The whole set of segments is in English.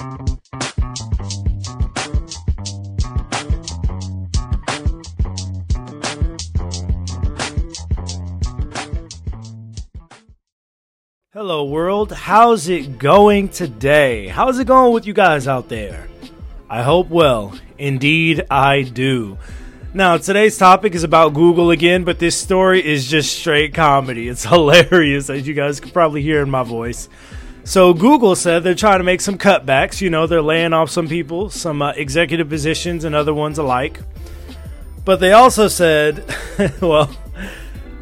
Hello, world. How's it going today? How's it going with you guys out there? I hope well. Indeed, I do. Now, today's topic is about Google again, but this story is just straight comedy. It's hilarious, as you guys can probably hear in my voice. So, Google said they're trying to make some cutbacks. You know, they're laying off some people, some uh, executive positions, and other ones alike. But they also said, well,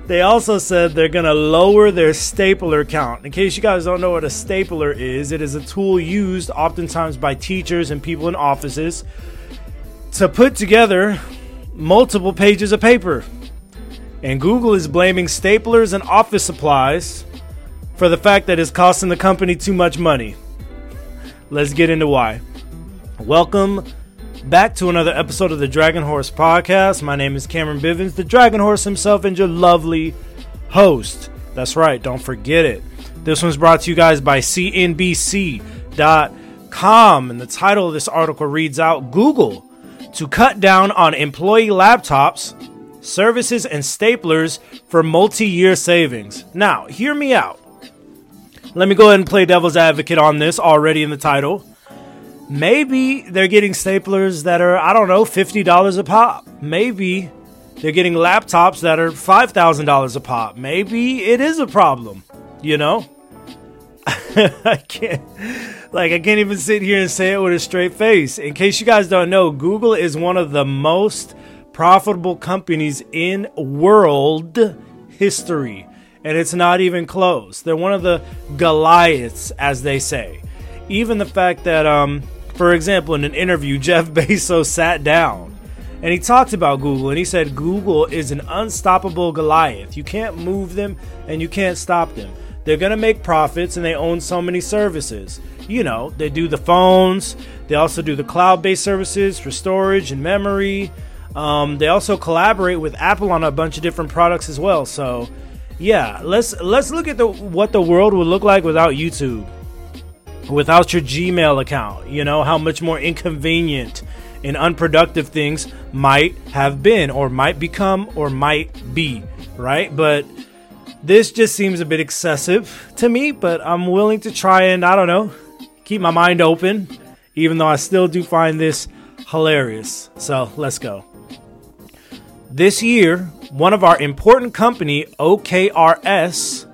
they also said they're going to lower their stapler count. In case you guys don't know what a stapler is, it is a tool used oftentimes by teachers and people in offices to put together multiple pages of paper. And Google is blaming staplers and office supplies for the fact that it's costing the company too much money. Let's get into why. Welcome back to another episode of the Dragon Horse Podcast. My name is Cameron Bivens, the Dragon Horse himself, and your lovely host. That's right, don't forget it. This one's brought to you guys by CNBC.com, and the title of this article reads out Google to cut down on employee laptops, services, and staplers for multi year savings. Now, hear me out. Let me go ahead and play devil's advocate on this already in the title maybe they're getting staplers that are I don't know fifty dollars a pop. Maybe they're getting laptops that are five thousand dollars a pop. Maybe it is a problem. You know, I can't like I can't even sit here and say it with a straight face. In case you guys don't know, Google is one of the most profitable companies in world history. And it's not even close. They're one of the Goliaths, as they say. Even the fact that um, for example, in an interview, Jeff Bezos sat down and he talked about Google and he said Google is an unstoppable Goliath. You can't move them and you can't stop them. They're going to make profits and they own so many services. You know, they do the phones, they also do the cloud based services for storage and memory. Um, they also collaborate with Apple on a bunch of different products as well. So, yeah, let's let's look at the what the world would look like without YouTube without your Gmail account. You know, how much more inconvenient and unproductive things might have been, or might become, or might be, right? But this just seems a bit excessive to me, but I'm willing to try and, I don't know, keep my mind open, even though I still do find this hilarious. So let's go. This year, one of our important company, OKRS,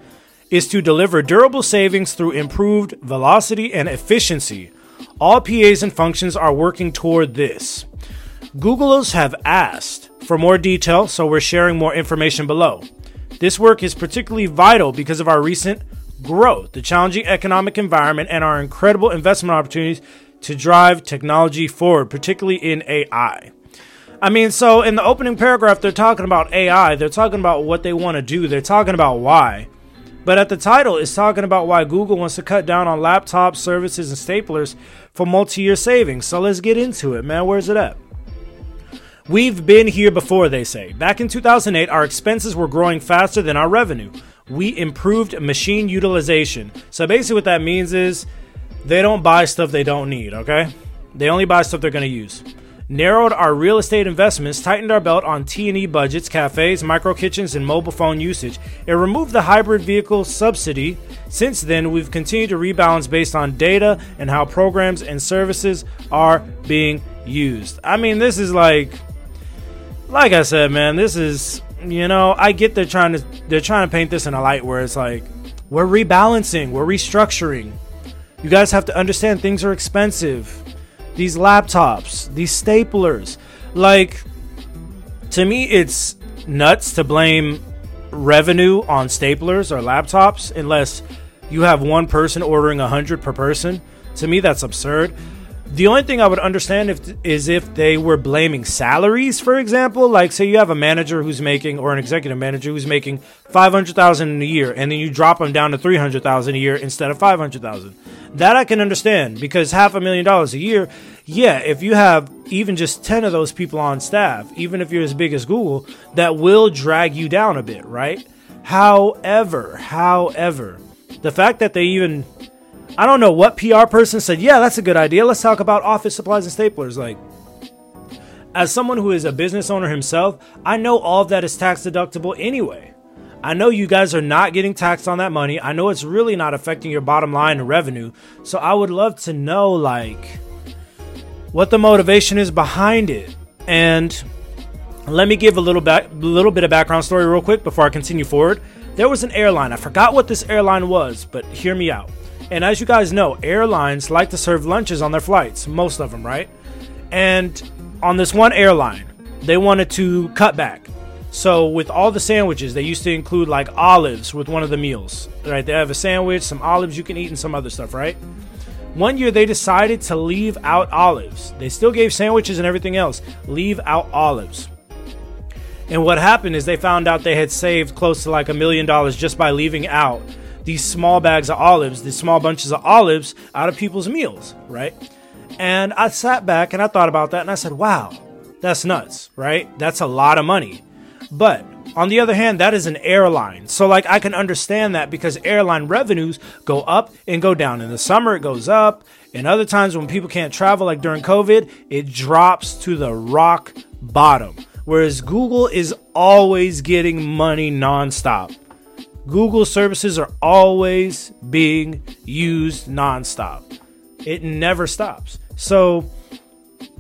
is to deliver durable savings through improved velocity and efficiency. All PAs and functions are working toward this. Googlers have asked for more detail, so we're sharing more information below. This work is particularly vital because of our recent growth, the challenging economic environment, and our incredible investment opportunities to drive technology forward, particularly in AI. I mean, so in the opening paragraph, they're talking about AI, they're talking about what they want to do, they're talking about why. But at the title, it's talking about why Google wants to cut down on laptops, services, and staplers for multi year savings. So let's get into it, man. Where's it at? We've been here before, they say. Back in 2008, our expenses were growing faster than our revenue. We improved machine utilization. So basically, what that means is they don't buy stuff they don't need, okay? They only buy stuff they're going to use narrowed our real estate investments, tightened our belt on T&E budgets, cafes, micro kitchens, and mobile phone usage. It removed the hybrid vehicle subsidy. Since then, we've continued to rebalance based on data and how programs and services are being used. I mean, this is like like I said, man, this is you know, I get they're trying to they're trying to paint this in a light where it's like we're rebalancing, we're restructuring. You guys have to understand things are expensive these laptops, these staplers. Like, to me, it's nuts to blame revenue on staplers or laptops unless you have one person ordering a hundred per person. To me, that's absurd. The only thing I would understand if is if they were blaming salaries, for example, like say you have a manager who's making or an executive manager who's making five hundred thousand a year, and then you drop them down to three hundred thousand a year instead of five hundred thousand. That I can understand because half a million dollars a year, yeah, if you have even just ten of those people on staff, even if you're as big as Google, that will drag you down a bit, right? However, however, the fact that they even I don't know what PR person said, yeah, that's a good idea. Let's talk about office supplies and staplers. Like, as someone who is a business owner himself, I know all of that is tax deductible anyway. I know you guys are not getting taxed on that money. I know it's really not affecting your bottom line and revenue. So I would love to know, like, what the motivation is behind it. And let me give a little back, little bit of background story real quick before I continue forward. There was an airline. I forgot what this airline was, but hear me out. And as you guys know, airlines like to serve lunches on their flights, most of them, right? And on this one airline, they wanted to cut back. So with all the sandwiches, they used to include like olives with one of the meals, right? They have a sandwich, some olives you can eat, and some other stuff, right? One year they decided to leave out olives. They still gave sandwiches and everything else, leave out olives. And what happened is they found out they had saved close to like a million dollars just by leaving out these small bags of olives, these small bunches of olives out of people's meals, right? And I sat back and I thought about that and I said, wow, that's nuts, right? That's a lot of money. But on the other hand, that is an airline. So, like, I can understand that because airline revenues go up and go down. In the summer, it goes up. And other times when people can't travel, like during COVID, it drops to the rock bottom. Whereas Google is always getting money nonstop. Google services are always being used nonstop. It never stops. So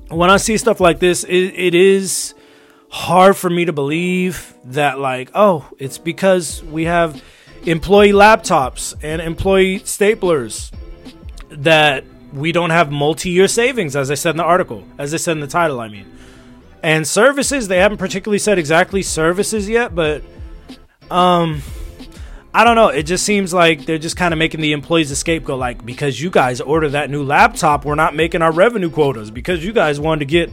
when I see stuff like this, it, it is hard for me to believe that, like, oh, it's because we have employee laptops and employee staplers that we don't have multi year savings, as I said in the article, as I said in the title, I mean. And services, they haven't particularly said exactly services yet, but um I don't know. It just seems like they're just kind of making the employees a scapegoat. Like, because you guys ordered that new laptop, we're not making our revenue quotas. Because you guys wanted to get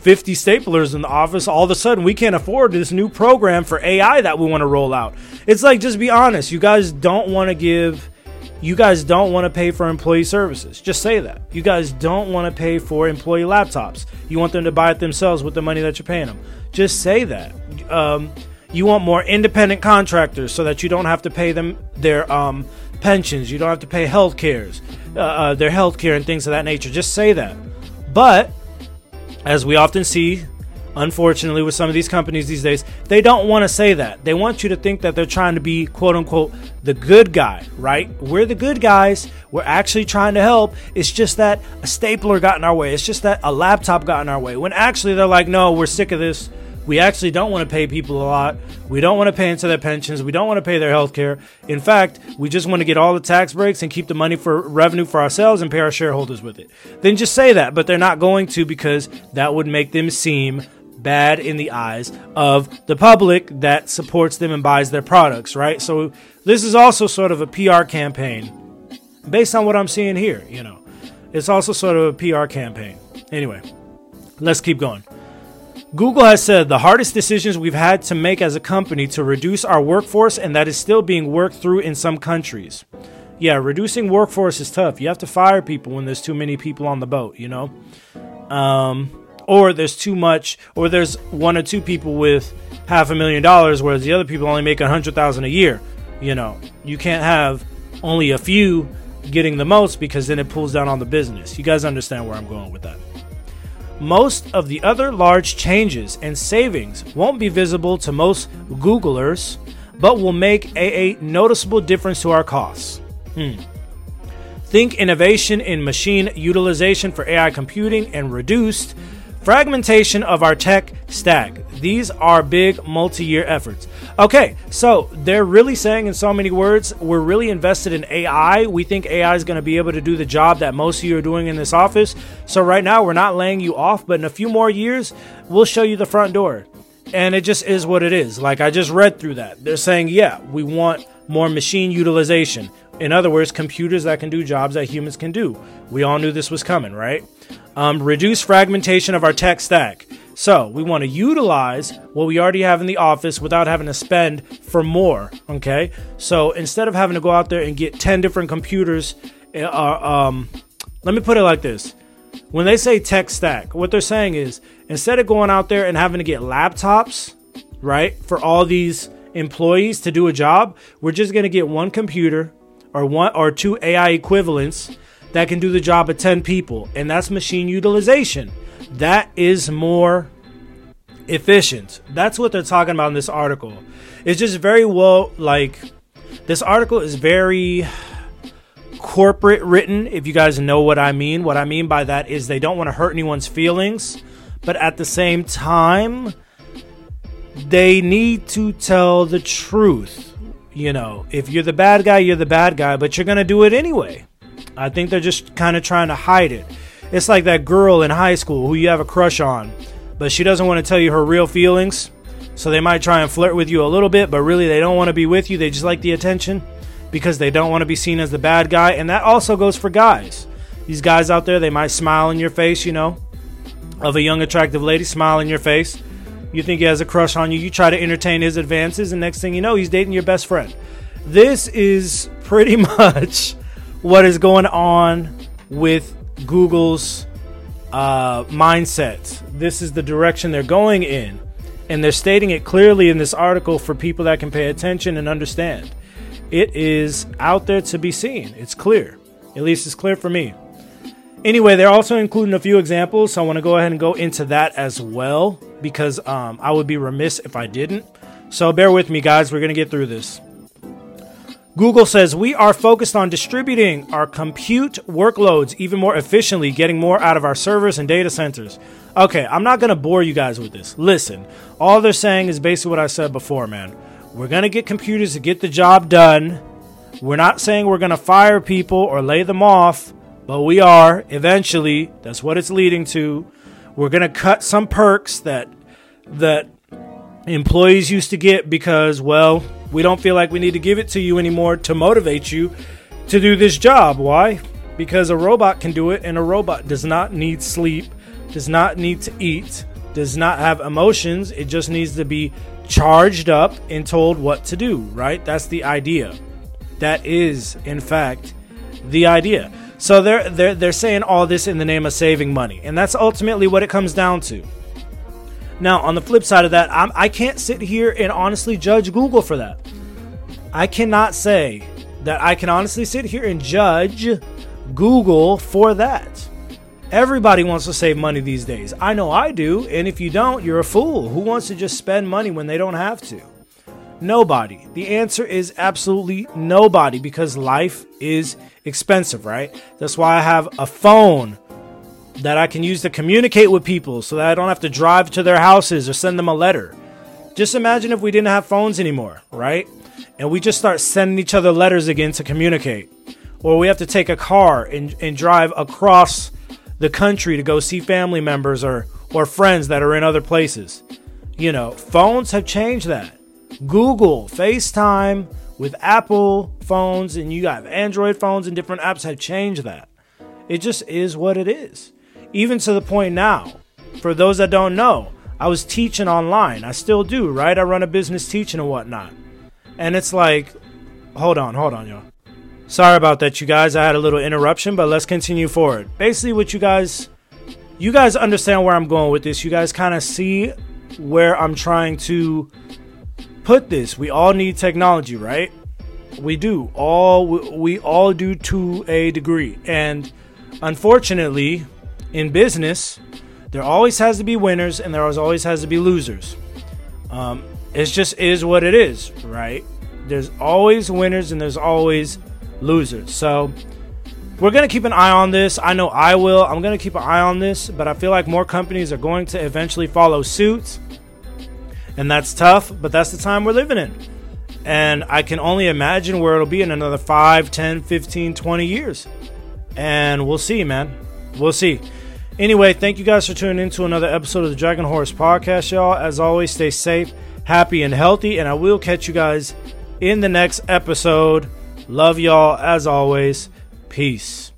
50 staplers in the office, all of a sudden we can't afford this new program for AI that we want to roll out. It's like, just be honest. You guys don't want to give, you guys don't want to pay for employee services. Just say that. You guys don't want to pay for employee laptops. You want them to buy it themselves with the money that you're paying them. Just say that. Um, you want more independent contractors so that you don't have to pay them their um, pensions. You don't have to pay health cares, uh, uh, their health care and things of that nature. Just say that. But as we often see, unfortunately, with some of these companies these days, they don't want to say that. They want you to think that they're trying to be, quote unquote, the good guy, right? We're the good guys. We're actually trying to help. It's just that a stapler got in our way. It's just that a laptop got in our way. When actually they're like, no, we're sick of this. We actually don't want to pay people a lot. We don't want to pay into their pensions. We don't want to pay their health care. In fact, we just want to get all the tax breaks and keep the money for revenue for ourselves and pay our shareholders with it. Then just say that, but they're not going to because that would make them seem bad in the eyes of the public that supports them and buys their products, right? So this is also sort of a PR campaign based on what I'm seeing here, you know. It's also sort of a PR campaign. Anyway, let's keep going. Google has said the hardest decisions we've had to make as a company to reduce our workforce, and that is still being worked through in some countries. Yeah, reducing workforce is tough. You have to fire people when there's too many people on the boat, you know? Um, or there's too much, or there's one or two people with half a million dollars, whereas the other people only make a hundred thousand a year. You know, you can't have only a few getting the most because then it pulls down on the business. You guys understand where I'm going with that. Most of the other large changes and savings won't be visible to most Googlers, but will make a, noticeable difference to our costs. Hmm. Think innovation in machine utilization for AI computing and reduced fragmentation of our tech stack. These are big multi year efforts. Okay, so they're really saying in so many words, we're really invested in AI. We think AI is going to be able to do the job that most of you are doing in this office. So right now, we're not laying you off, but in a few more years, we'll show you the front door. And it just is what it is. Like I just read through that. They're saying, yeah, we want more machine utilization. In other words, computers that can do jobs that humans can do. We all knew this was coming, right? Um, reduce fragmentation of our tech stack. So we want to utilize what we already have in the office without having to spend for more. Okay. So instead of having to go out there and get 10 different computers, uh, um, let me put it like this. When they say tech stack, what they're saying is instead of going out there and having to get laptops, right, for all these employees to do a job, we're just going to get one computer or one or two AI equivalents that can do the job of 10 people, and that's machine utilization. That is more efficient. That's what they're talking about in this article. It's just very well like this article is very corporate written if you guys know what I mean. What I mean by that is they don't want to hurt anyone's feelings, but at the same time they need to tell the truth. You know, if you're the bad guy, you're the bad guy, but you're going to do it anyway. I think they're just kind of trying to hide it. It's like that girl in high school who you have a crush on, but she doesn't want to tell you her real feelings. So they might try and flirt with you a little bit, but really they don't want to be with you. They just like the attention because they don't want to be seen as the bad guy. And that also goes for guys. These guys out there, they might smile in your face, you know, of a young, attractive lady, smile in your face. You think he has a crush on you. You try to entertain his advances, and next thing you know, he's dating your best friend. This is pretty much what is going on with Google's uh, mindset. This is the direction they're going in. And they're stating it clearly in this article for people that can pay attention and understand. It is out there to be seen. It's clear. At least it's clear for me. Anyway, they're also including a few examples, so I want to go ahead and go into that as well because um, I would be remiss if I didn't. So bear with me, guys. We're going to get through this. Google says we are focused on distributing our compute workloads even more efficiently, getting more out of our servers and data centers. Okay, I'm not going to bore you guys with this. Listen, all they're saying is basically what I said before, man. We're going to get computers to get the job done. We're not saying we're going to fire people or lay them off, but we are eventually. That's what it's leading to. We're going to cut some perks that that employees used to get because, well, we don't feel like we need to give it to you anymore to motivate you to do this job. Why? Because a robot can do it, and a robot does not need sleep, does not need to eat, does not have emotions. It just needs to be charged up and told what to do, right? That's the idea. That is, in fact, the idea. So they're they're they're saying all this in the name of saving money, and that's ultimately what it comes down to. Now, on the flip side of that, I'm, I can't sit here and honestly judge Google for that. I cannot say that I can honestly sit here and judge Google for that. Everybody wants to save money these days. I know I do, and if you don't, you're a fool. Who wants to just spend money when they don't have to? Nobody. The answer is absolutely nobody because life is expensive, right? That's why I have a phone that I can use to communicate with people so that I don't have to drive to their houses or send them a letter. Just imagine if we didn't have phones anymore, right? And we just start sending each other letters again to communicate. Or we have to take a car and, and drive across the country to go see family members or, or friends that are in other places. You know, phones have changed that. Google, FaceTime with Apple phones, and you got Android phones and different apps have changed that. It just is what it is even to the point now, for those that don't know, I was teaching online. I still do, right? I run a business teaching and whatnot. And it's like, hold on, hold on, y'all. Sorry about that, you guys. I had a little interruption, but let's continue forward. Basically, what you guys, you guys understand where I'm going with this. You guys kind of see where I'm trying to put this. We all need technology, right? We do. All we all do to a degree. And unfortunately, in business, there always has to be winners and there always has to be losers. Um, it just is what it is, right? There's always winners and there's always losers. So we're going to keep an eye on this. I know I will. I'm going to keep an eye on this, but I feel like more companies are going to eventually follow suit. And that's tough, but that's the time we're living in. And I can only imagine where it'll be in another 5, 10, 15, 20 years. And we'll see, man. We'll see. Anyway, thank you guys for tuning in to another episode of the Dragon Horse Podcast, y'all. As always, stay safe, happy, and healthy, and I will catch you guys in the next episode. Love y'all as always. Peace.